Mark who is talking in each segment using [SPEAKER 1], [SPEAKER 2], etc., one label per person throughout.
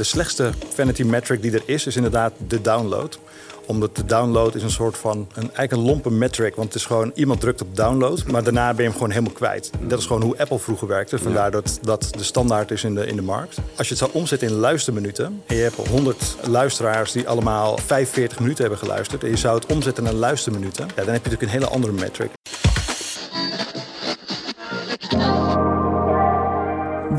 [SPEAKER 1] de slechtste vanity metric die er is, is inderdaad de download omdat de download is een soort van een, eigenlijk een lompe metric. Want het is gewoon iemand drukt op download, maar daarna ben je hem gewoon helemaal kwijt. Dat is gewoon hoe Apple vroeger werkte. Vandaar dat dat de standaard is in de, in de markt. Als je het zou omzetten in luisterminuten. En je hebt 100 luisteraars die allemaal 45 minuten hebben geluisterd. En je zou het omzetten naar luisterminuten. Ja, dan heb je natuurlijk een hele andere metric.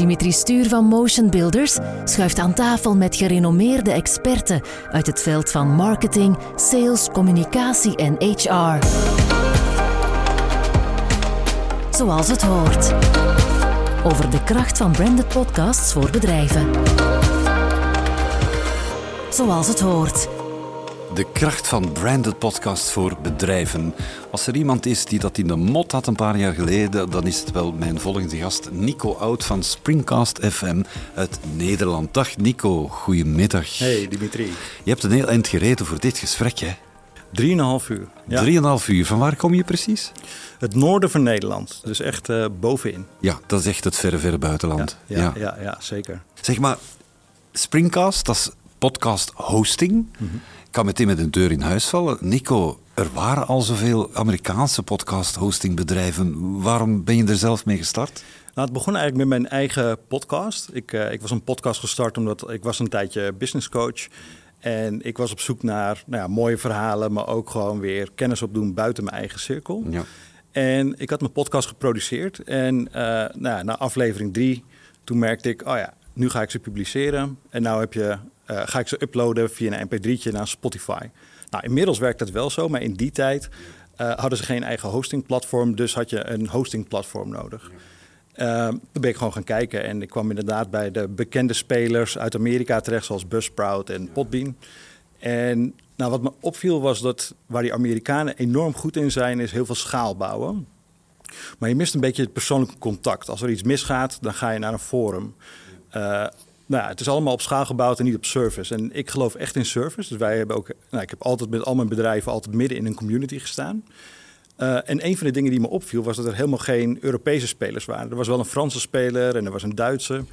[SPEAKER 2] Dimitri Stuur van Motion Builders schuift aan tafel met gerenommeerde experten uit het veld van marketing, sales, communicatie en HR. Zoals het hoort. Over de kracht van branded podcasts voor bedrijven. Zoals het hoort.
[SPEAKER 3] De kracht van branded podcasts voor bedrijven. Als er iemand is die dat in de mot had een paar jaar geleden, dan is het wel mijn volgende gast Nico Oud van Springcast FM uit Nederland. Dag Nico, goedemiddag.
[SPEAKER 1] Hey Dimitri.
[SPEAKER 3] Je hebt een heel eind gereden voor dit gesprek, hè?
[SPEAKER 1] Drieënhalf uur. Ja.
[SPEAKER 3] Drieënhalf uur. Van waar kom je precies?
[SPEAKER 1] Het noorden van Nederland, dus echt uh, bovenin.
[SPEAKER 3] Ja, dat is echt het verre, verre buitenland.
[SPEAKER 1] Ja, ja, ja. ja zeker.
[SPEAKER 3] Zeg maar, Springcast, dat is podcast hosting. Mm -hmm. Ik kan meteen met een deur in huis vallen. Nico, er waren al zoveel Amerikaanse podcast-hostingbedrijven. Waarom ben je er zelf mee gestart?
[SPEAKER 1] Nou, het begon eigenlijk met mijn eigen podcast. Ik, uh, ik was een podcast gestart omdat ik was een tijdje business coach. En ik was op zoek naar nou ja, mooie verhalen, maar ook gewoon weer kennis opdoen buiten mijn eigen cirkel. Ja. En ik had mijn podcast geproduceerd. En uh, nou, na aflevering drie, toen merkte ik, oh ja, nu ga ik ze publiceren. En nu heb je uh, ga ik ze uploaden via een mp3'tje naar Spotify. Nou, inmiddels werkt dat wel zo, maar in die tijd uh, hadden ze geen eigen hostingplatform, dus had je een hostingplatform nodig. Uh, toen ben ik gewoon gaan kijken en ik kwam inderdaad bij de bekende spelers uit Amerika terecht, zoals Buzzsprout en Podbean. En nou, wat me opviel was dat waar die Amerikanen enorm goed in zijn, is heel veel schaal bouwen. Maar je mist een beetje het persoonlijke contact. Als er iets misgaat, dan ga je naar een forum. Uh, nou, het is allemaal op schaal gebouwd en niet op service. En ik geloof echt in service. Dus wij hebben ook, nou, ik heb altijd met al mijn bedrijven altijd midden in een community gestaan. Uh, en een van de dingen die me opviel was dat er helemaal geen Europese spelers waren. Er was wel een Franse speler en er was een Duitse.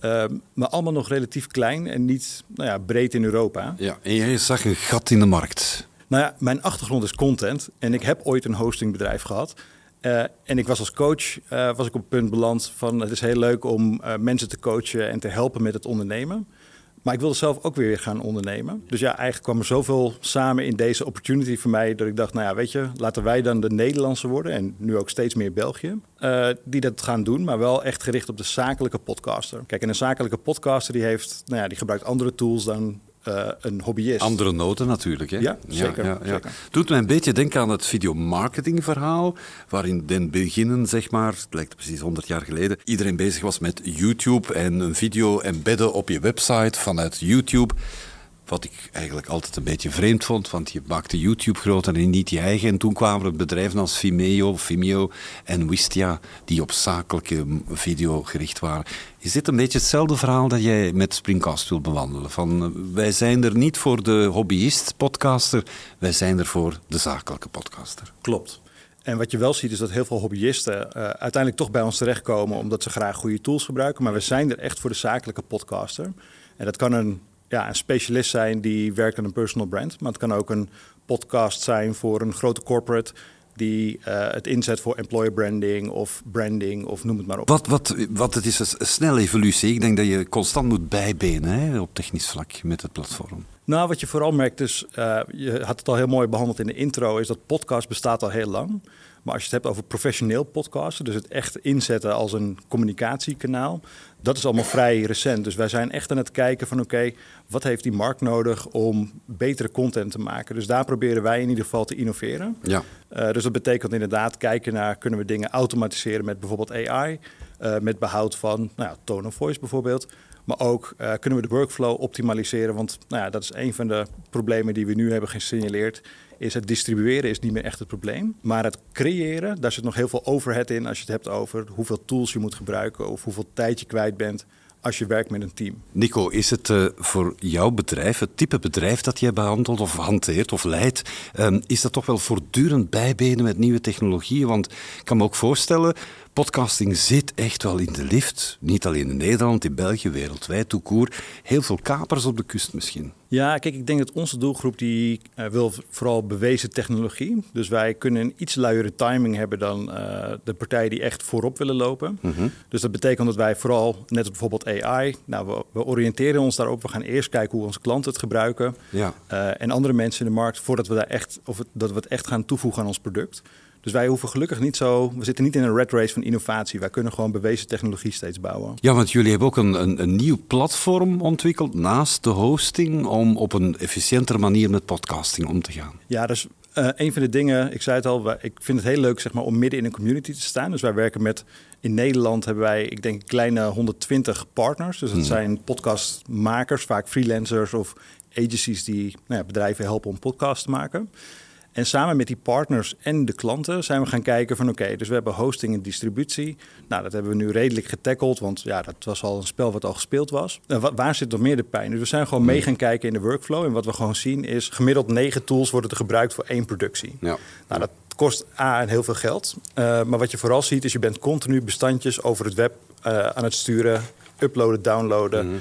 [SPEAKER 1] Uh, maar allemaal nog relatief klein en niet nou ja, breed in Europa.
[SPEAKER 3] Ja, en jij zag een gat in de markt.
[SPEAKER 1] Nou ja, mijn achtergrond is content. En ik heb ooit een hostingbedrijf gehad. Uh, en ik was als coach uh, was ik op het punt beland van het is heel leuk om uh, mensen te coachen en te helpen met het ondernemen. Maar ik wilde zelf ook weer gaan ondernemen. Dus ja, eigenlijk kwam er zoveel samen in deze opportunity voor mij dat ik dacht, nou ja, weet je, laten wij dan de Nederlandse worden en nu ook steeds meer België, die dat gaan doen, maar wel echt gericht op de zakelijke podcaster. Kijk, en een zakelijke podcaster die heeft, nou ja, die gebruikt andere tools dan uh, een hobbyist.
[SPEAKER 3] Andere noten natuurlijk. Hè?
[SPEAKER 1] Ja, zeker, ja, ja, zeker.
[SPEAKER 3] Doet mij een beetje denken aan het videomarketingverhaal, waarin den beginnen, zeg maar, het lijkt precies 100 jaar geleden, iedereen bezig was met YouTube en een video embedden op je website vanuit YouTube. Wat ik eigenlijk altijd een beetje vreemd vond, want je maakte YouTube groter en niet je eigen. En toen kwamen er bedrijven als Vimeo, Vimeo en Wistia, die op zakelijke video gericht waren. Is dit een beetje hetzelfde verhaal dat jij met Springcast wil bewandelen? Van, uh, wij zijn er niet voor de hobbyist-podcaster, wij zijn er voor de zakelijke podcaster.
[SPEAKER 1] Klopt. En wat je wel ziet is dat heel veel hobbyisten uh, uiteindelijk toch bij ons terechtkomen omdat ze graag goede tools gebruiken. Maar we zijn er echt voor de zakelijke podcaster. En dat kan een ja, een specialist zijn die werkt aan een personal brand. Maar het kan ook een podcast zijn voor een grote corporate die uh, het inzet voor employer branding of branding of noem het maar op.
[SPEAKER 3] Wat, wat, wat het is een snelle evolutie. Ik denk dat je constant moet bijbenen hè, op technisch vlak met het platform.
[SPEAKER 1] Nou, wat je vooral merkt is, uh, je had het al heel mooi behandeld in de intro, is dat podcast bestaat al heel lang. Maar als je het hebt over professioneel podcasten, dus het echt inzetten als een communicatiekanaal, dat is allemaal vrij recent. Dus wij zijn echt aan het kijken van oké, okay, wat heeft die markt nodig om betere content te maken? Dus daar proberen wij in ieder geval te innoveren. Ja. Uh, dus dat betekent inderdaad kijken naar kunnen we dingen automatiseren met bijvoorbeeld AI, uh, met behoud van nou ja, tone of voice bijvoorbeeld. Maar ook uh, kunnen we de workflow optimaliseren? Want nou ja, dat is een van de problemen die we nu hebben gesignaleerd. Is het distribueren is niet meer echt het probleem. Maar het creëren, daar zit nog heel veel overhead in als je het hebt over hoeveel tools je moet gebruiken of hoeveel tijd je kwijt bent als je werkt met een team.
[SPEAKER 3] Nico, is het uh, voor jouw bedrijf, het type bedrijf dat jij behandelt of hanteert of leidt, um, is dat toch wel voortdurend bijbenen met nieuwe technologieën? Want ik kan me ook voorstellen, Podcasting zit echt wel in de lift. Niet alleen in Nederland, in België, wereldwijd, toekoer. Heel veel kapers op de kust misschien.
[SPEAKER 1] Ja, kijk, ik denk dat onze doelgroep die uh, wil vooral bewezen technologie. Dus wij kunnen een iets luiere timing hebben dan uh, de partijen die echt voorop willen lopen. Mm -hmm. Dus dat betekent dat wij vooral, net als bijvoorbeeld AI, nou, we, we, oriënteren ons daarop. We gaan eerst kijken hoe onze klanten het gebruiken. Ja. Uh, en andere mensen in de markt, voordat we daar echt, of het, dat we het echt gaan toevoegen aan ons product. Dus wij hoeven gelukkig niet zo. We zitten niet in een red race van innovatie. Wij kunnen gewoon bewezen technologie steeds bouwen.
[SPEAKER 3] Ja, want jullie hebben ook een, een, een nieuw platform ontwikkeld naast de hosting. om op een efficiëntere manier met podcasting om te gaan.
[SPEAKER 1] Ja, dus uh, een van de dingen, ik zei het al, ik vind het heel leuk zeg maar, om midden in een community te staan. Dus wij werken met, in Nederland hebben wij, ik denk, kleine 120 partners. Dus dat mm. zijn podcastmakers, vaak freelancers of agencies die nou ja, bedrijven helpen om podcasts te maken. En samen met die partners en de klanten zijn we gaan kijken van oké, dus we hebben hosting en distributie. Nou, dat hebben we nu redelijk getackled, want ja, dat was al een spel wat al gespeeld was. En waar zit nog meer de pijn? Dus we zijn gewoon mee gaan kijken in de workflow. En wat we gewoon zien is, gemiddeld negen tools worden er gebruikt voor één productie. Ja. Nou, dat kost A, heel veel geld. Uh, maar wat je vooral ziet is, je bent continu bestandjes over het web uh, aan het sturen, uploaden, downloaden. Mm -hmm.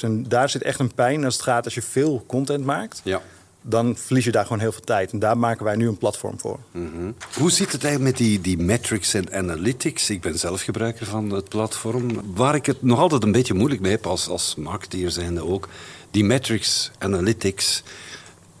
[SPEAKER 1] En daar zit echt een pijn als het gaat als je veel content maakt. Ja dan verlies je daar gewoon heel veel tijd. En daar maken wij nu een platform voor.
[SPEAKER 3] -hmm. Hoe zit het eigenlijk met die, die metrics en analytics? Ik ben zelf gebruiker van het platform. Waar ik het nog altijd een beetje moeilijk mee heb als, als marketeer zijnde ook. Die metrics, analytics,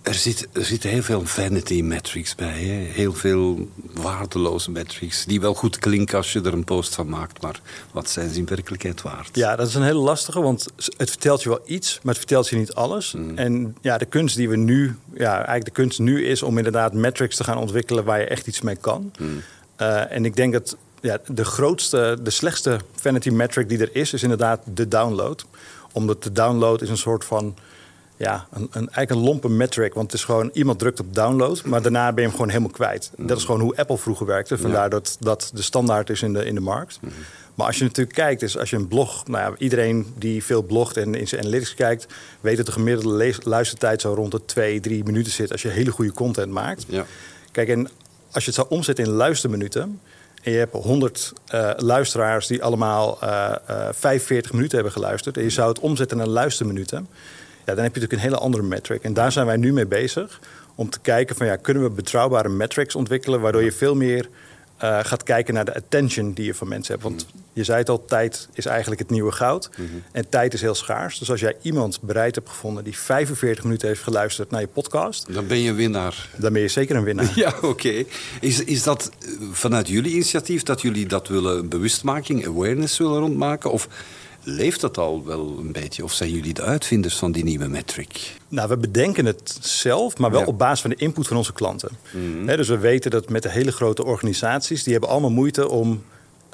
[SPEAKER 3] er, zit, er zitten heel veel vanity metrics bij. Hè? Heel veel waardeloze metrics. Die wel goed klinken als je er een post van maakt. Maar wat zijn ze in werkelijkheid waard?
[SPEAKER 1] Ja, dat is een hele lastige. Want het vertelt je wel iets, maar het vertelt je niet alles. Mm. En ja, de kunst die we nu... Ja, eigenlijk de kunst nu is om inderdaad metrics te gaan ontwikkelen... waar je echt iets mee kan. Mm. Uh, en ik denk dat ja, de grootste, de slechtste vanity metric die er is... is inderdaad de download. Omdat de download is een soort van ja, een, een, eigenlijk een lompe metric. Want het is gewoon, iemand drukt op download, maar daarna ben je hem gewoon helemaal kwijt. Dat is gewoon hoe Apple vroeger werkte. Vandaar dat dat de standaard is in de, in de markt. Mhm. Maar als je natuurlijk kijkt, dus als je een blog... Nou ja, iedereen die veel blogt en in zijn analytics kijkt... weet dat de gemiddelde luistertijd zo rond de twee, drie minuten zit... als je hele goede content maakt. Ja. Kijk, en als je het zou omzetten in luisterminuten... en je hebt 100 uh, luisteraars die allemaal uh, uh, 45 minuten hebben geluisterd... en je zou het omzetten naar luisterminuten ja, dan heb je natuurlijk een hele andere metric. En daar zijn wij nu mee bezig. Om te kijken van ja, kunnen we betrouwbare metrics ontwikkelen. Waardoor je veel meer uh, gaat kijken naar de attention die je van mensen hebt. Want je zei het al, tijd is eigenlijk het nieuwe goud. Mm -hmm. En tijd is heel schaars. Dus als jij iemand bereid hebt gevonden die 45 minuten heeft geluisterd naar je podcast.
[SPEAKER 3] Dan ben je een winnaar.
[SPEAKER 1] Dan ben je zeker een winnaar.
[SPEAKER 3] Ja, oké. Okay. Is, is dat vanuit jullie initiatief dat jullie dat willen bewustmaking, awareness willen rondmaken? Of Leeft dat al wel een beetje? Of zijn jullie de uitvinders van die nieuwe metric?
[SPEAKER 1] Nou, we bedenken het zelf, maar wel ja. op basis van de input van onze klanten. Mm -hmm. He, dus we weten dat met de hele grote organisaties... die hebben allemaal moeite om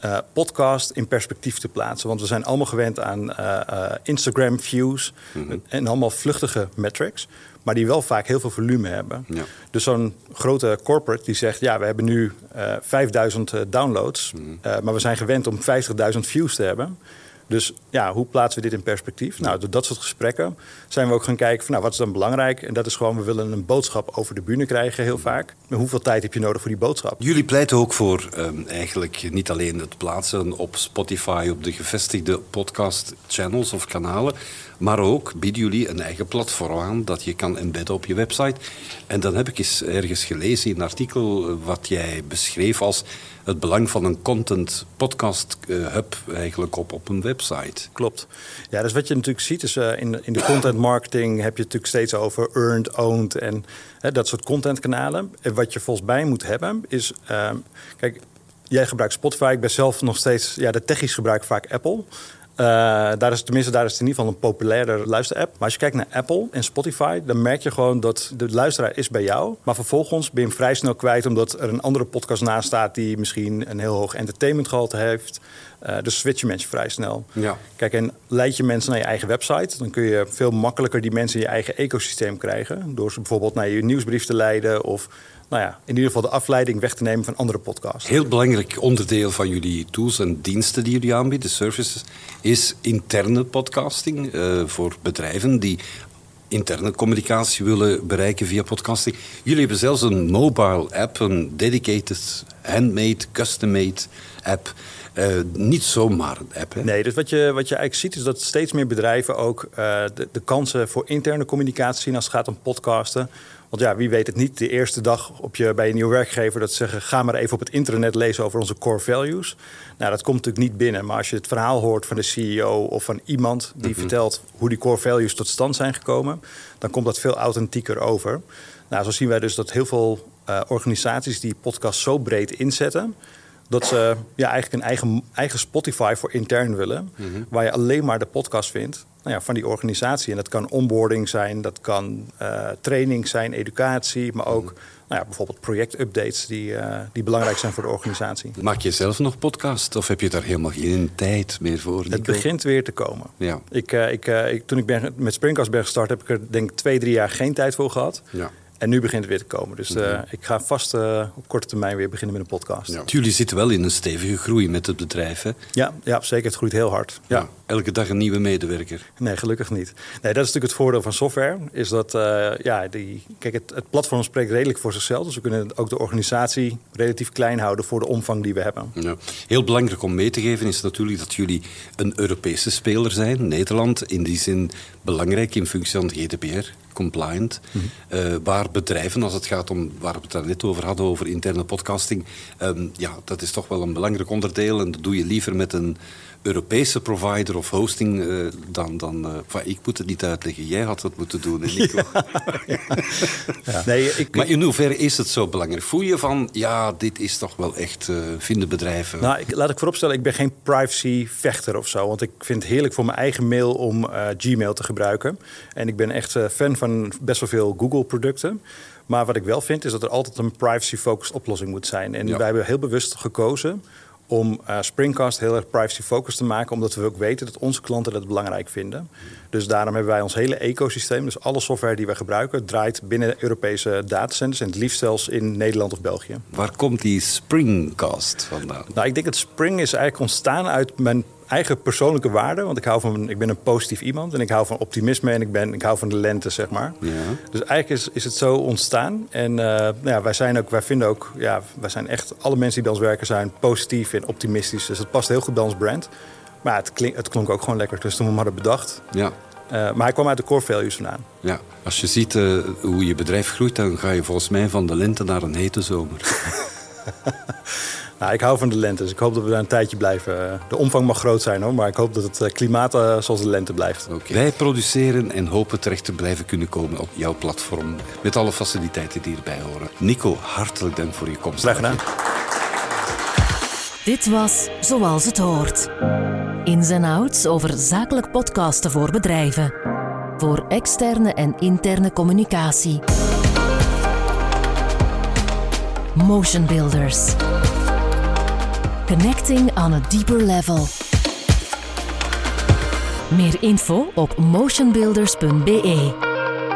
[SPEAKER 1] uh, podcast in perspectief te plaatsen. Want we zijn allemaal gewend aan uh, uh, Instagram views... Mm -hmm. en allemaal vluchtige metrics maar die wel vaak heel veel volume hebben. Ja. Dus zo'n grote corporate die zegt... ja, we hebben nu uh, 5000 downloads... Mm. Uh, maar we zijn gewend om 50.000 views te hebben... Dus ja, hoe plaatsen we dit in perspectief? Nou, door dat soort gesprekken zijn we ook gaan kijken van nou, wat is dan belangrijk? En dat is gewoon, we willen een boodschap over de bühne krijgen heel vaak. Maar hoeveel tijd heb je nodig voor die boodschap?
[SPEAKER 3] Jullie pleiten ook voor um, eigenlijk niet alleen het plaatsen op Spotify, op de gevestigde podcast channels of kanalen, maar ook bieden jullie een eigen platform aan dat je kan embedden op je website. En dan heb ik eens ergens gelezen in een artikel wat jij beschreef als het belang van een content podcast uh, hub eigenlijk op, op een website.
[SPEAKER 1] Klopt. Ja, dus wat je natuurlijk ziet is uh, in, in de content marketing heb je het natuurlijk steeds over earned, owned en uh, dat soort contentkanalen. En wat je volgens mij moet hebben is, kijk, jij gebruikt Spotify, ik ben zelf nog steeds, ja, de technisch gebruik vaak Apple. Uh, daar is, tenminste, daar is het in ieder geval een populairder luisterapp. Maar als je kijkt naar Apple en Spotify, dan merk je gewoon dat de luisteraar is bij jou. Maar vervolgens ben je vrij snel kwijt, omdat er een andere podcast naast staat die misschien een heel hoog entertainmentgehalte heeft. Uh, dus switchen mensen vrij snel. Ja. Kijk, en leid je mensen naar je eigen website, dan kun je veel makkelijker die mensen in je eigen ecosysteem krijgen. Door ze bijvoorbeeld naar je nieuwsbrief te leiden of nou ja, in ieder geval de afleiding weg te nemen van andere podcasts.
[SPEAKER 3] Heel belangrijk onderdeel van jullie tools en diensten die jullie aanbieden, services, is interne podcasting uh, voor bedrijven die interne communicatie willen bereiken via podcasting. Jullie hebben zelfs een mobile app, een dedicated, handmade, custom-made app. Uh, niet zomaar een app. Hè?
[SPEAKER 1] Nee, dus wat je, wat je eigenlijk ziet is dat steeds meer bedrijven ook uh, de, de, kansen voor interne communicatie zien als het gaat om podcasten. Want ja, wie weet het niet, de eerste dag op je, bij een nieuw werkgever dat ze zeggen: ga maar even op het internet lezen over onze core values. Nou, dat komt natuurlijk niet binnen. Maar als je het verhaal hoort van de CEO of van iemand die mhm. vertelt hoe die core values tot stand zijn gekomen, dan komt dat veel authentieker over. Nou, zo zien wij dus dat heel veel uh, organisaties die podcast zo breed inzetten dat ze ja, eigenlijk een eigen, eigen Spotify voor intern willen. Mhm. Waar je alleen maar de podcast vindt nou ja, van die organisatie. En dat kan onboarding zijn, dat kan uh, training zijn, educatie, maar ook mhm. nou ja, bijvoorbeeld projectupdates die, uh, die belangrijk zijn voor de organisatie.
[SPEAKER 3] Maak je zelf nog podcast of heb je daar helemaal geen tijd meer voor? Nico?
[SPEAKER 1] Het begint weer te komen. Ja. Ik, uh, ik, ik, toen ik ben, met Springcast ben gestart, heb ik er denk ik twee, drie jaar geen tijd voor gehad. Ja. En nu begint het weer te komen. Dus uh, ik ga vast uh, op korte termijn weer beginnen met een podcast. Ja.
[SPEAKER 3] Jullie zitten wel in een stevige groei met het bedrijf, hè?
[SPEAKER 1] Ja, ja zeker. Het groeit heel hard. Ja.
[SPEAKER 3] Elke dag een nieuwe medewerker?
[SPEAKER 1] Nee, gelukkig niet. Nee, dat is natuurlijk het voordeel van software. Is dat, uh, ja, die, kijk, het, het, platform spreekt redelijk voor zichzelf. Dus we kunnen ook de organisatie relatief klein houden voor de omvang die we hebben. Ja.
[SPEAKER 3] Heel belangrijk om mee te geven is natuurlijk dat jullie een Europese speler zijn. Nederland in die zin belangrijk in functie van GDPR compliant. Mm waar bedrijven, als het gaat om waar we het daar net over hadden, over interne podcasting, um, ja, dat is toch wel een belangrijk onderdeel. En dat doe je liever met een Europese provider of hosting, uh, dan, dan uh, ik moet het niet uitleggen. Jij had het moeten doen, Nico. Ja, ja. Nee, ik, maar in hoeverre is het zo belangrijk? Voel je van, ja, dit is toch wel echt, uh, vinden bedrijven...
[SPEAKER 1] Nou, ik, laat ik vooropstellen, ik ben geen privacy-vechter of zo. Want ik vind het heerlijk voor mijn eigen mail om Gmail te gebruiken. En ik ben echt fan van best wel veel Google-producten. Maar wat ik wel vind, is dat er altijd een privacy-focused oplossing moet zijn. En wij hebben heel bewust gekozen om uh, Springcast heel erg privacy-focused te maken, omdat we ook weten dat onze klanten dat belangrijk vinden. Dus daarom hebben wij ons hele ecosysteem, dus alle software die we gebruiken, draait binnen Europese datacenters en het liefst zelfs in Nederland of België.
[SPEAKER 3] Waar komt die Springcast vandaan?
[SPEAKER 1] Nou, ik denk dat Spring is eigenlijk ontstaan uit mijn eigen persoonlijke waarde. Want ik, hou van, ik ben een positief iemand en ik hou van optimisme en ik, ben, ik hou van de lente, zeg maar. Ja. Dus eigenlijk is, is het zo ontstaan. En uh, nou ja, wij, zijn ook, wij vinden ook, ja, wij zijn echt, alle mensen die bij ons werken zijn positief en optimistisch. Dus het past heel goed bij ons brand. Maar het, klink, het klonk ook gewoon lekker, dus toen we hem hadden bedacht. Ja. Uh, maar hij kwam uit de core values vandaan.
[SPEAKER 3] Ja, als je ziet uh, hoe je bedrijf groeit, dan ga je volgens mij van de lente naar een hete zomer.
[SPEAKER 1] Nou, ik hou van de lente, dus ik hoop dat we daar een tijdje blijven. De omvang mag groot zijn hoor, maar ik hoop dat het eh, klimaat uh, zoals de lente blijft.
[SPEAKER 3] Okay. Wij produceren en hopen terecht te blijven kunnen komen op jouw platform. Met alle faciliteiten die erbij horen. Nico, hartelijk dank voor je komst.
[SPEAKER 1] Graag gedaan.
[SPEAKER 2] Dit was Zoals het hoort. Ins en outs over zakelijk podcasten voor bedrijven. Voor externe en interne communicatie. Motion Builders. Connecting on a deeper level. Meer info op motionbuilders.be.